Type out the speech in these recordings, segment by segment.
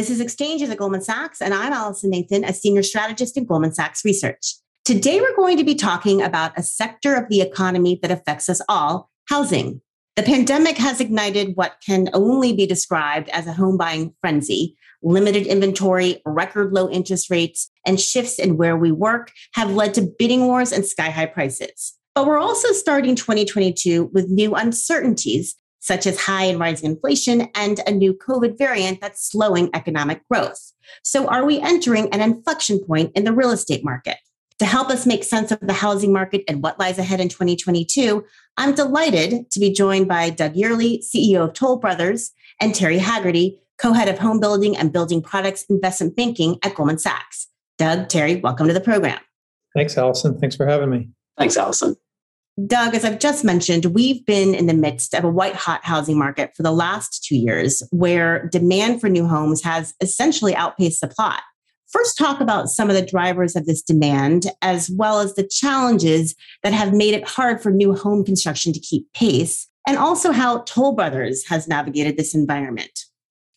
This is Exchanges at Goldman Sachs, and I'm Allison Nathan, a senior strategist in Goldman Sachs Research. Today, we're going to be talking about a sector of the economy that affects us all housing. The pandemic has ignited what can only be described as a home buying frenzy. Limited inventory, record low interest rates, and shifts in where we work have led to bidding wars and sky high prices. But we're also starting 2022 with new uncertainties such as high and rising inflation and a new COVID variant that's slowing economic growth. So, are we entering an inflection point in the real estate market? To help us make sense of the housing market and what lies ahead in 2022, I'm delighted to be joined by Doug Yearley, CEO of Toll Brothers, and Terry Haggerty, co head of home building and building products investment banking at Goldman Sachs. Doug, Terry, welcome to the program. Thanks, Allison. Thanks for having me. Thanks, Allison. Doug, as I've just mentioned, we've been in the midst of a white hot housing market for the last two years where demand for new homes has essentially outpaced supply. First, talk about some of the drivers of this demand, as well as the challenges that have made it hard for new home construction to keep pace, and also how Toll Brothers has navigated this environment.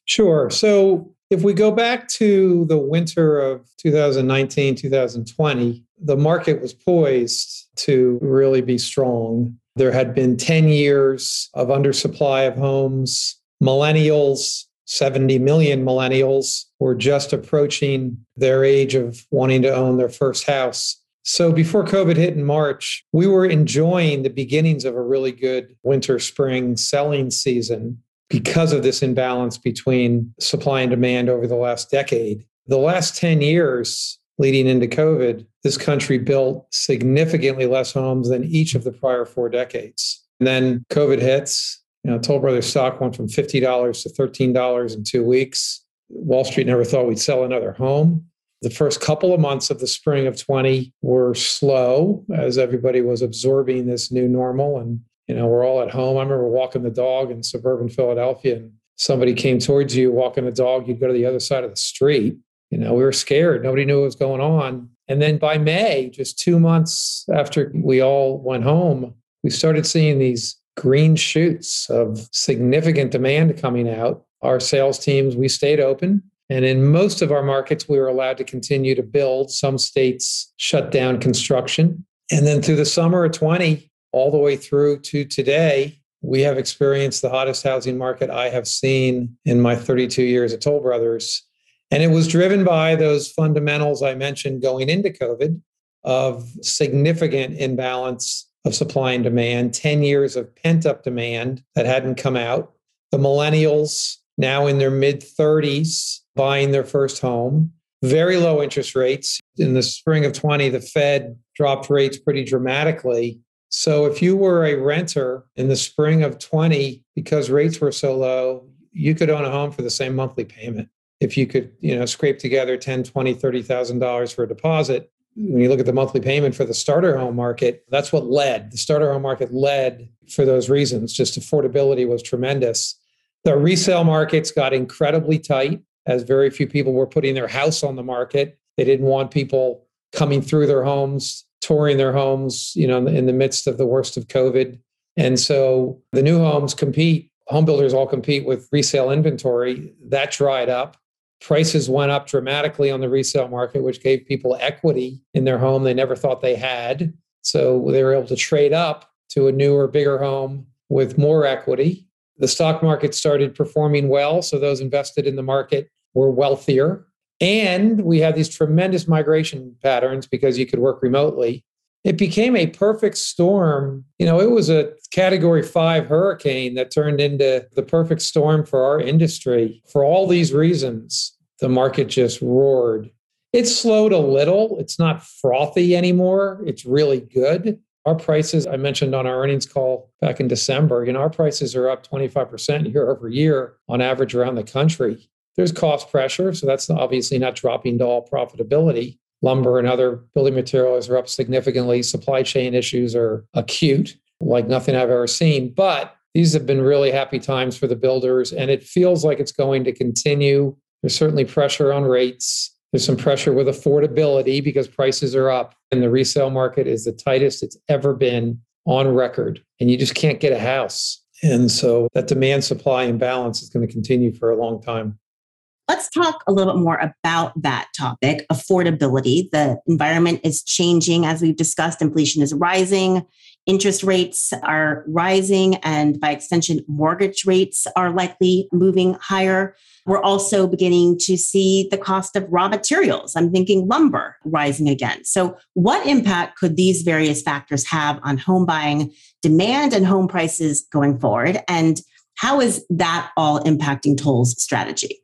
Sure. So, if we go back to the winter of 2019, 2020, the market was poised to really be strong. There had been 10 years of undersupply of homes. Millennials, 70 million millennials, were just approaching their age of wanting to own their first house. So before COVID hit in March, we were enjoying the beginnings of a really good winter spring selling season because of this imbalance between supply and demand over the last decade. The last 10 years, leading into COVID, this country built significantly less homes than each of the prior four decades. And then COVID hits. You know, Toll Brothers stock went from $50 to $13 in two weeks. Wall Street never thought we'd sell another home. The first couple of months of the spring of 20 were slow as everybody was absorbing this new normal. And, you know, we're all at home. I remember walking the dog in suburban Philadelphia and somebody came towards you walking the dog, you'd go to the other side of the street you know, we were scared. Nobody knew what was going on. And then by May, just two months after we all went home, we started seeing these green shoots of significant demand coming out. Our sales teams, we stayed open. And in most of our markets, we were allowed to continue to build. Some states shut down construction. And then through the summer of 20, all the way through to today, we have experienced the hottest housing market I have seen in my 32 years at Toll Brothers. And it was driven by those fundamentals I mentioned going into COVID of significant imbalance of supply and demand, 10 years of pent up demand that hadn't come out. The millennials now in their mid 30s buying their first home, very low interest rates. In the spring of 20, the Fed dropped rates pretty dramatically. So if you were a renter in the spring of 20, because rates were so low, you could own a home for the same monthly payment if you could you know scrape together 10 20 30000 dollars for a deposit when you look at the monthly payment for the starter home market that's what led the starter home market led for those reasons. Just affordability was tremendous. The resale markets got incredibly tight as very few people were putting their house on the market. They didn't want people coming through their homes touring their homes you know in the midst of the worst of covid. And so the new homes compete home builders all compete with resale inventory. That dried up prices went up dramatically on the resale market, which gave people equity in their home they never thought they had. So they were able to trade up to a newer, bigger home with more equity. The stock market started performing well. So those invested in the market were wealthier. And we had these tremendous migration patterns because you could work remotely it became a perfect storm. You know, it was a category five hurricane that turned into the perfect storm for our industry. For all these reasons, the market just roared. It slowed a little. It's not frothy anymore. It's really good. Our prices, I mentioned on our earnings call back in December, you know, our prices are up 25% year over year on average around the country. There's cost pressure, so that's obviously not dropping to Toll profitability lumber and other building materials are up significantly. Supply chain issues are acute, like nothing I've ever seen. But these have been really happy times for the builders, and it feels like it's going to continue. There's certainly pressure on rates. There's some pressure with affordability because prices are up, and the resale market is the tightest it's ever been on record, and you just can't get a house. And so that demand supply imbalance is going to continue for a long time. Let's talk a little bit more about that topic affordability. The environment is changing, as we've discussed. Inflation is rising, interest rates are rising, and by extension, mortgage rates are likely moving higher. We're also beginning to see the cost of raw materials. I'm thinking lumber rising again. So, what impact could these various factors have on home buying demand and home prices going forward? And how is that all impacting Toll's strategy?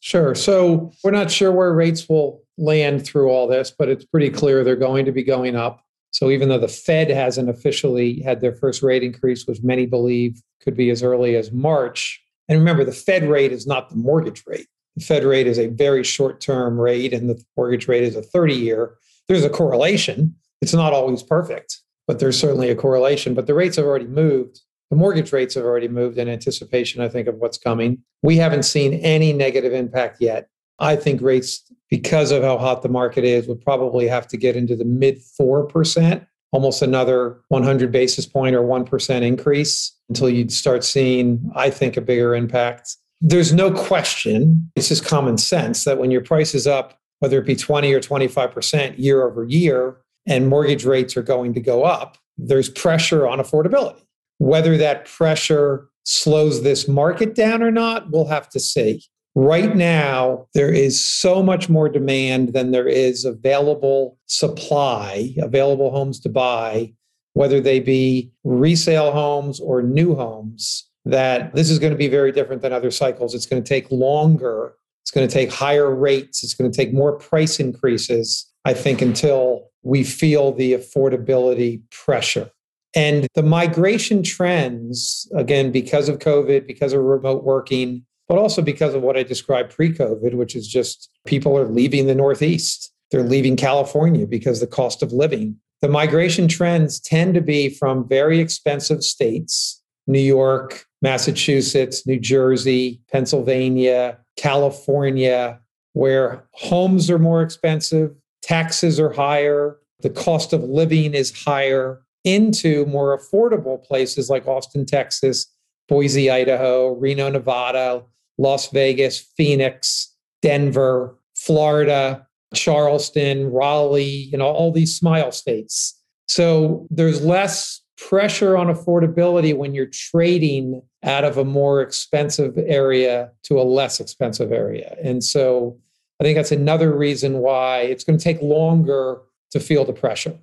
Sure. So we're not sure where rates will land through all this, but it's pretty clear they're going to be going up. So even though the Fed hasn't officially had their first rate increase, which many believe could be as early as March, and remember, the Fed rate is not the mortgage rate. The Fed rate is a very short term rate, and the mortgage rate is a 30 year. There's a correlation. It's not always perfect, but there's certainly a correlation. But the rates have already moved the mortgage rates have already moved in anticipation, I think, of what's coming. We haven't seen any negative impact yet. I think rates, because of how hot the market is, would probably have to get into the mid 4%, almost another 100 basis point or 1% increase until you'd start seeing, I think, a bigger impact. There's no question, it's just common sense that when your price is up, whether it be 20 or 25% year over year, and mortgage rates are going to go up, there's pressure on affordability. Whether that pressure slows this market down or not, we'll have to see. Right now, there is so much more demand than there is available supply, available homes to buy, whether they be resale homes or new homes, that this is going to be very different than other cycles. It's going to take longer. It's going to take higher rates. It's going to take more price increases, I think, until we feel the affordability pressure. And the migration trends, again, because of COVID, because of remote working, but also because of what I described pre COVID, which is just people are leaving the Northeast. They're leaving California because the cost of living. The migration trends tend to be from very expensive states New York, Massachusetts, New Jersey, Pennsylvania, California, where homes are more expensive, taxes are higher, the cost of living is higher into more affordable places like Austin, Texas, Boise, Idaho, Reno, Nevada, Las Vegas, Phoenix, Denver, Florida, Charleston, Raleigh, you know, all these smile states. So there's less pressure on affordability when you're trading out of a more expensive area to a less expensive area. And so I think that's another reason why it's going to take longer to feel the pressure.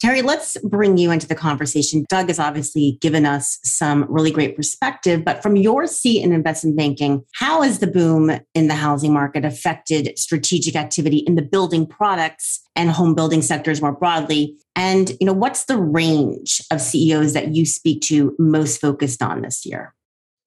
Terry, let's bring you into the conversation. Doug has obviously given us some really great perspective, but from your seat in investment banking, how has the boom in the housing market affected strategic activity in the building products and home building sectors more broadly? And you know, what's the range of CEOs that you speak to most focused on this year?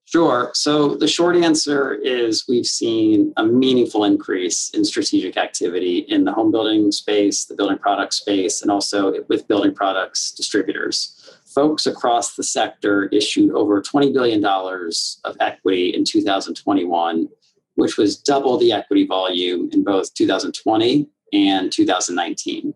Sure. So the short answer is we've seen a meaningful increase in strategic activity in the home building space, the building product space, and also with building products distributors. Folks across the sector issued over $20 billion of equity in 2021, which was double the equity volume in both 2020 and 2019.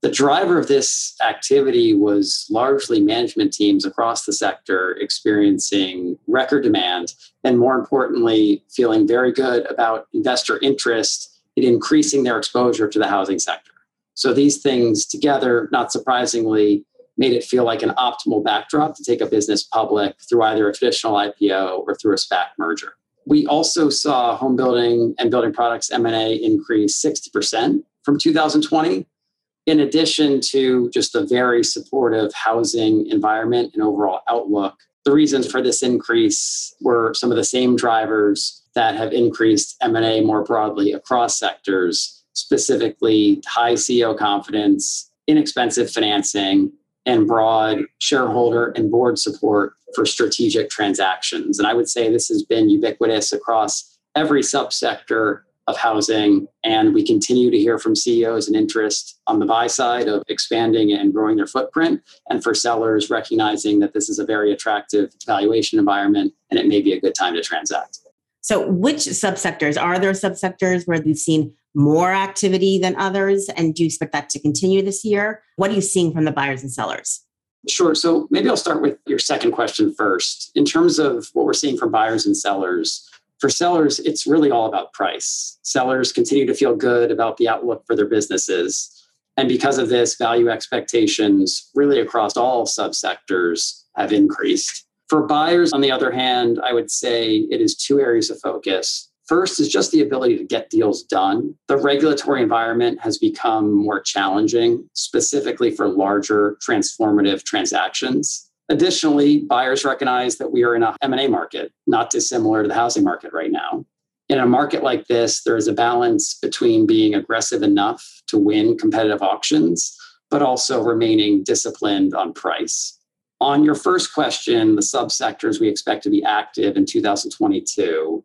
The driver of this activity was largely management teams across the sector experiencing record demand and, more importantly, feeling very good about investor interest in increasing their exposure to the housing sector. So, these things together, not surprisingly, made it feel like an optimal backdrop to take a business public through either a traditional IPO or through a SPAC merger. We also saw home building and building products M&A increase 60% from 2020 in addition to just a very supportive housing environment and overall outlook, the reasons for this increase were some of the same drivers that have increased M&A more broadly across sectors, specifically high CEO confidence, inexpensive financing, and broad shareholder and board support for strategic transactions. And I would say this has been ubiquitous across every subsector of housing. And we continue to hear from CEOs an interest on the buy side of expanding and growing their footprint, and for sellers recognizing that this is a very attractive valuation environment and it may be a good time to transact. So, which subsectors are there subsectors where you've seen more activity than others? And do you expect that to continue this year? What are you seeing from the buyers and sellers? Sure. So maybe I'll start with your second question first. In terms of what we're seeing from buyers and sellers, For sellers, it's really all about price. Sellers continue to feel good about the outlook for their businesses. And because of this, value expectations really across all subsectors have increased. For buyers, on the other hand, I would say it is two areas of focus. First is just the ability to get deals done. The regulatory environment has become more challenging, specifically for larger transformative transactions. Additionally, buyers recognize that we are in a M&A market, not dissimilar to the housing market right now. In a market like this, there is a balance between being aggressive enough to win competitive auctions, but also remaining disciplined on price. On your first question, the subsectors we expect to be active in 2022,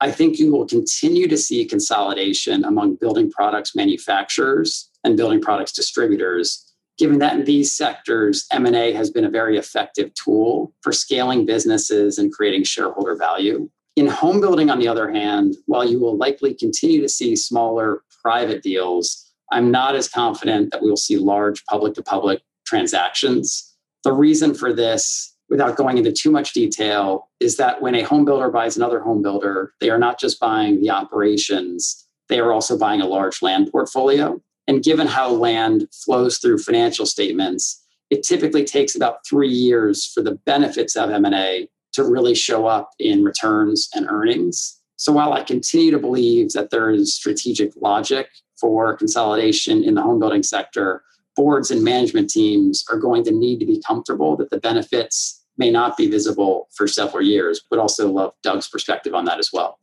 I think you will continue to see consolidation among building products manufacturers and building products distributors given that in these sectors m&a has been a very effective tool for scaling businesses and creating shareholder value in home building on the other hand while you will likely continue to see smaller private deals i'm not as confident that we will see large public to public transactions the reason for this, without going into too much detail, is that when a home builder buys another home builder, they are not just buying the operations, they are also buying a large land portfolio. And given how land flows through financial statements, it typically takes about three years for the benefits of M&A to really show up in returns and earnings. So while I continue to believe that there is strategic logic for consolidation in the home building sector, boards and management teams are going to need to be comfortable that the benefits may not be visible for several years, but also love Doug's perspective on that as well.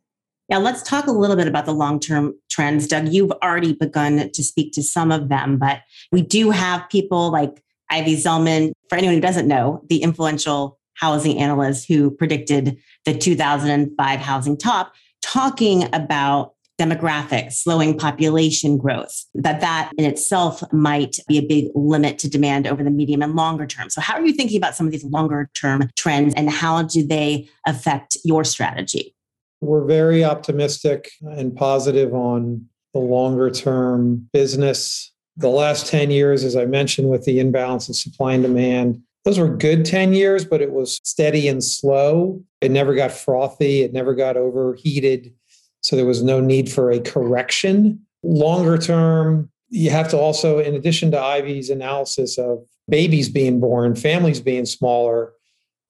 Yeah, let's talk a little bit about the long term trends. Doug, you've already begun to speak to some of them, but we do have people like Ivy Zelman, for anyone who doesn't know, the influential housing analyst who predicted the 2005 housing top, talking about demographics, slowing population growth, that that in itself might be a big limit to demand over the medium and longer term. So how are you thinking about some of these longer term trends and how do they affect your strategy? We're very optimistic and positive on the longer term business. The last 10 years, as I mentioned, with the imbalance of supply and demand, those were good 10 years, but it was steady and slow. It never got frothy. It never got overheated so there was no need for a correction. Longer term, you have to also, in addition to Ivy's analysis of babies being born, families being smaller,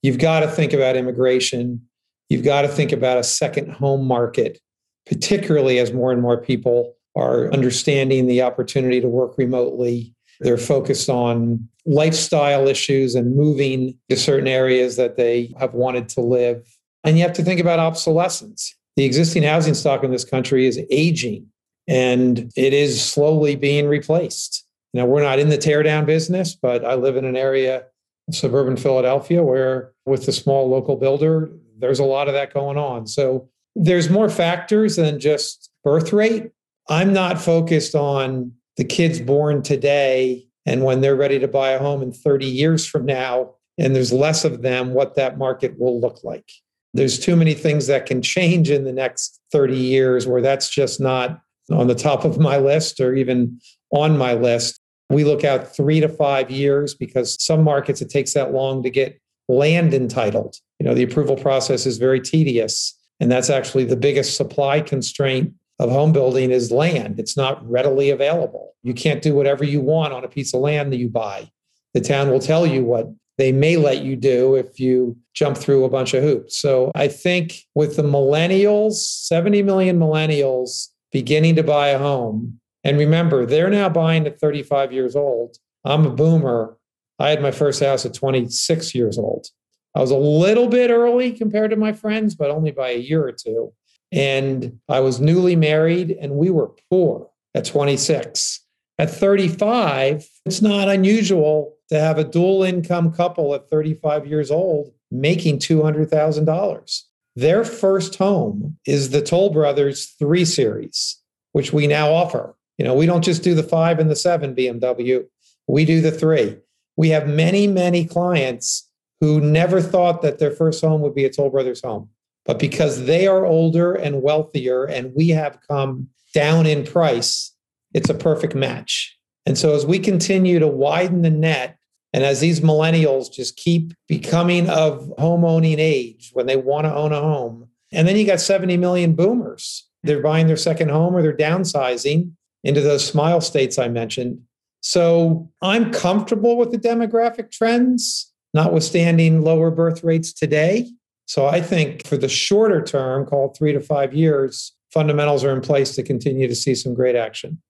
you've got to think about immigration. You've got to think about a second home market, particularly as more and more people are understanding the opportunity to work remotely. They're focused on lifestyle issues and moving to certain areas that they have wanted to live. And you have to think about obsolescence the existing housing stock in this country is aging and it is slowly being replaced. Now, we're not in the teardown business, but I live in an area, suburban Philadelphia, where with the small local builder, there's a lot of that going on. So there's more factors than just birth rate. I'm not focused on the kids born today and when they're ready to buy a home in 30 years from now, and there's less of them, what that market will look like there's too many things that can change in the next 30 years where that's just not on the top of my list or even on my list. We look out three to five years because some markets it takes that long to get land entitled. You know, the approval process is very tedious. And that's actually the biggest supply constraint of home building is land. It's not readily available. You can't do whatever you want on a piece of land that you buy. The town will tell you what they may let you do if you jump through a bunch of hoops. So I think with the millennials, 70 million millennials beginning to buy a home, and remember, they're now buying at 35 years old. I'm a boomer. I had my first house at 26 years old. I was a little bit early compared to my friends, but only by a year or two. And I was newly married and we were poor at 26. At 35, it's not unusual to have a dual income couple at 35 years old making $200,000. Their first home is the Toll Brothers 3 Series, which we now offer. You know, we don't just do the 5 and the 7 BMW, we do the 3. We have many, many clients who never thought that their first home would be a Toll Brothers home. But because they are older and wealthier and we have come down in price, it's a perfect match. And so as we continue to widen the net, and as these millennials just keep becoming of home owning age when they want to own a home, And then you got 70 million boomers. They're buying their second home or they're downsizing into those smile states I mentioned. So I'm comfortable with the demographic trends, notwithstanding lower birth rates today. So I think for the shorter term, called three to five years, fundamentals are in place to continue to see some great action.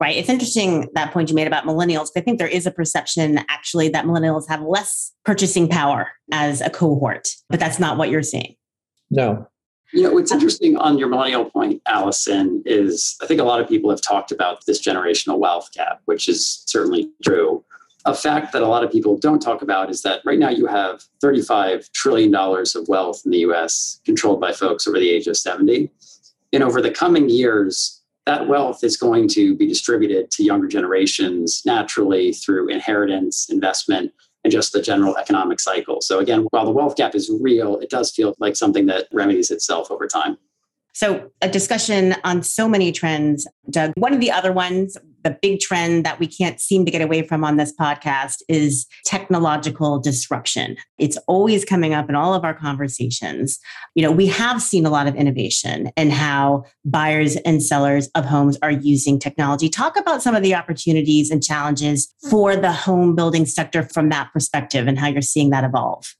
Right. It's interesting that point you made about millennials. I think there is a perception actually that millennials have less purchasing power as a cohort, but that's not what you're seeing. No. You know, what's interesting on your millennial point, Allison, is I think a lot of people have talked about this generational wealth gap, which is certainly true. A fact that a lot of people don't talk about is that right now you have $35 trillion of wealth in the US controlled by folks over the age of 70. And over the coming years, that wealth is going to be distributed to younger generations naturally through inheritance, investment, and just the general economic cycle. So, again, while the wealth gap is real, it does feel like something that remedies itself over time. So, a discussion on so many trends, Doug. One of the other ones, the big trend that we can't seem to get away from on this podcast is technological disruption. It's always coming up in all of our conversations. You know, we have seen a lot of innovation and in how buyers and sellers of homes are using technology. Talk about some of the opportunities and challenges for the home building sector from that perspective and how you're seeing that evolve.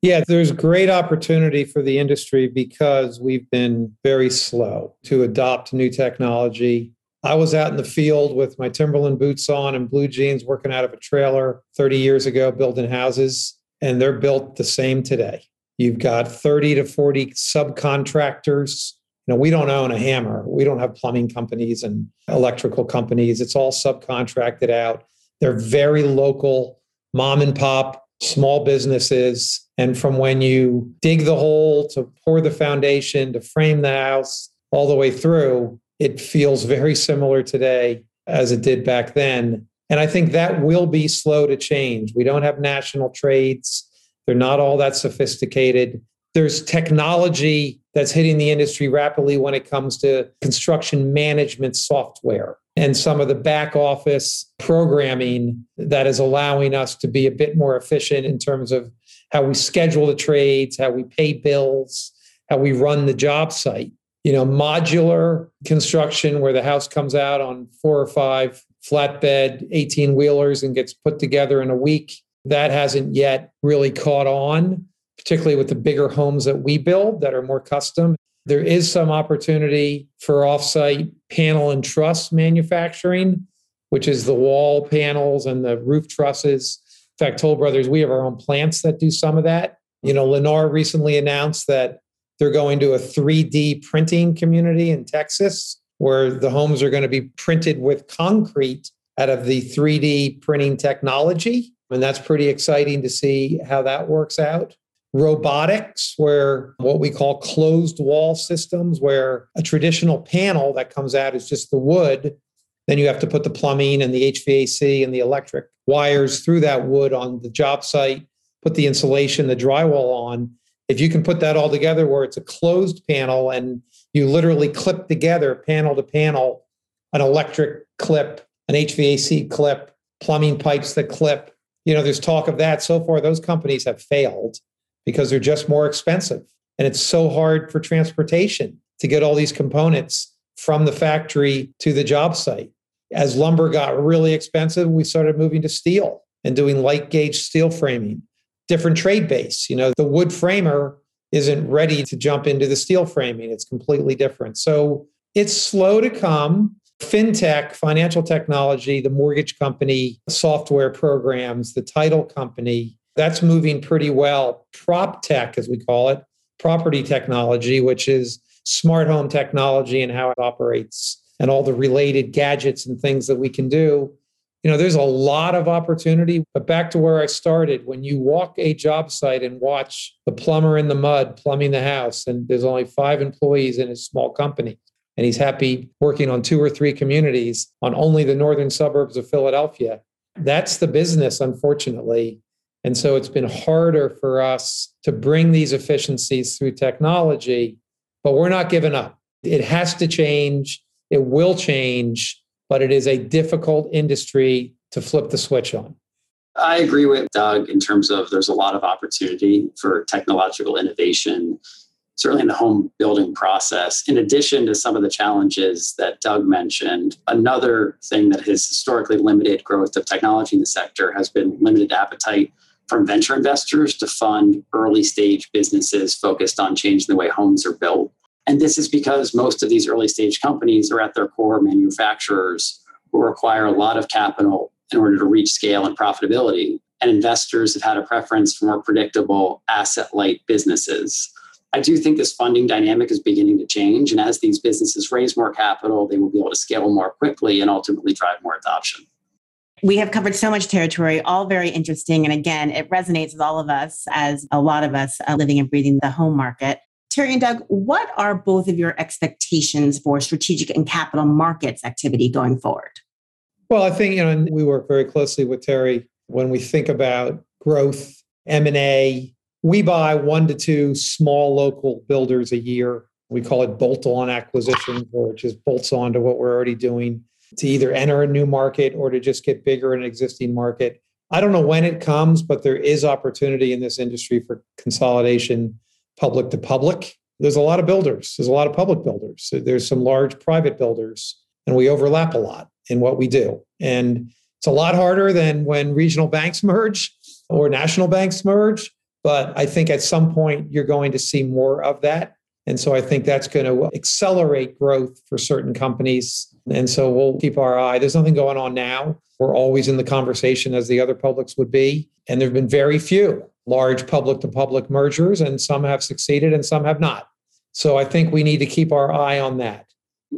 Yeah, there's great opportunity for the industry because we've been very slow to adopt new technology. I was out in the field with my Timberland boots on and blue jeans working out of a trailer 30 years ago building houses, and they're built the same today. You've got 30 to 40 subcontractors. You know, we don't own a hammer. We don't have plumbing companies and electrical companies. It's all subcontracted out. They're very local, mom and pop, small businesses and from when you dig the hole to pour the foundation to frame the house all the way through, it feels very similar today as it did back then. And I think that will be slow to change. We don't have national trades, they're not all that sophisticated. There's technology that's hitting the industry rapidly when it comes to construction management software and some of the back office programming that is allowing us to be a bit more efficient in terms of how we schedule the trades, how we pay bills, how we run the job site. You know, modular construction where the house comes out on four or five flatbed 18 wheelers and gets put together in a week. That hasn't yet really caught on, particularly with the bigger homes that we build that are more custom. There is some opportunity for offsite panel and truss manufacturing, which is the wall panels and the roof trusses in fact, Toll Brothers, we have our own plants that do some of that. You know, Lennar recently announced that they're going to a 3D printing community in Texas where the homes are going to be printed with concrete out of the 3D printing technology. And that's pretty exciting to see how that works out. Robotics, where what we call closed wall systems, where a traditional panel that comes out is just the wood then you have to put the plumbing and the HVAC and the electric wires through that wood on the job site, put the insulation, the drywall on. If you can put that all together where it's a closed panel and you literally clip together panel to panel an electric clip, an HVAC clip, plumbing pipes that clip, you know, there's talk of that. So far, those companies have failed because they're just more expensive. And it's so hard for transportation to get all these components from the factory to the job site as lumber got really expensive, we started moving to steel and doing light gauge steel framing, different trade base. You know, the wood framer isn't ready to jump into the steel framing, it's completely different. So it's slow to come. FinTech, financial technology, the mortgage company, software programs, the title company, that's moving pretty well. Prop tech, as we call it, property technology, which is smart home technology and how it operates and all the related gadgets and things that we can do. You know, there's a lot of opportunity. But back to where I started, when you walk a job site and watch the plumber in the mud plumbing the house, and there's only five employees in his small company, and he's happy working on two or three communities on only the northern suburbs of Philadelphia. That's the business, unfortunately. And so it's been harder for us to bring these efficiencies through technology, but we're not giving up. It has to change. It will change, but it is a difficult industry to flip the switch on. I agree with Doug in terms of there's a lot of opportunity for technological innovation certainly in the home building process. In addition to some of the challenges that Doug mentioned, another thing that has historically limited growth of technology in the sector has been limited appetite from venture investors to fund early stage businesses focused on changing the way homes are built. And this is because most of these early stage companies are at their core manufacturers who require a lot of capital in order to reach scale and profitability. And investors have had a preference for more predictable asset light businesses. I do think this funding dynamic is beginning to change. And as these businesses raise more capital, they will be able to scale more quickly and ultimately drive more adoption. We have covered so much territory, all very interesting. And again, it resonates with all of us as a lot of us uh, living and breathing the home market. Terry and Doug, what are both of your expectations for strategic and capital markets activity going forward? Well, I think, you know, we work very closely with Terry when we think about growth, M&A, we buy one to two small local builders a year. We call it bolt on acquisition, or just bolts on to what we're already doing to either enter a new market or to just get bigger in an existing market. I don't know when it comes, but there is opportunity in this industry for consolidation, public to public. There's a lot of builders, there's a lot of public builders, there's some large private builders, and we overlap a lot in what we do. And it's a lot harder than when regional banks merge or national banks merge but I think at some point you're going to see more of that. And so I think that's going to accelerate growth for certain companies. And so we'll keep our eye. There's nothing going on now. We're always in the conversation as the other publics would be. And there have been very few large public to public mergers, and some have succeeded and some have not. So I think we need to keep our eye on that.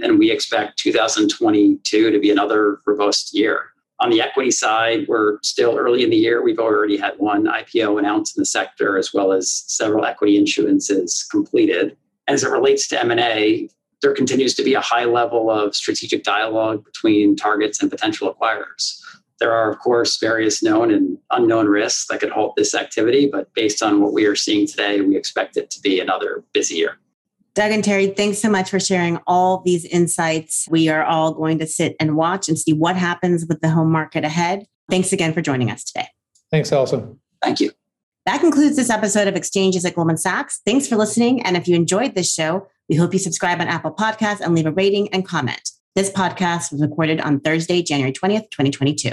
And we expect 2022 to be another robust year. On the equity side, we're still early in the year. We've already had one IPO announced in the sector, as well as several equity issuances completed. As it relates to M&A, there continues to be a high level of strategic dialogue between targets and potential acquirers. There are, of course, various known and unknown risks that could halt this activity, but based on what we are seeing today, we expect it to be another busy year. Doug and Terry, thanks so much for sharing all these insights. We are all going to sit and watch and see what happens with the home market ahead. Thanks again for joining us today. Thanks, Allison. Thank you. That concludes this episode of Exchanges at Goldman Sachs. Thanks for listening. And if you enjoyed this show, we hope you subscribe on Apple Podcasts and leave a rating and comment. This podcast was recorded on Thursday, January 20th, 2022.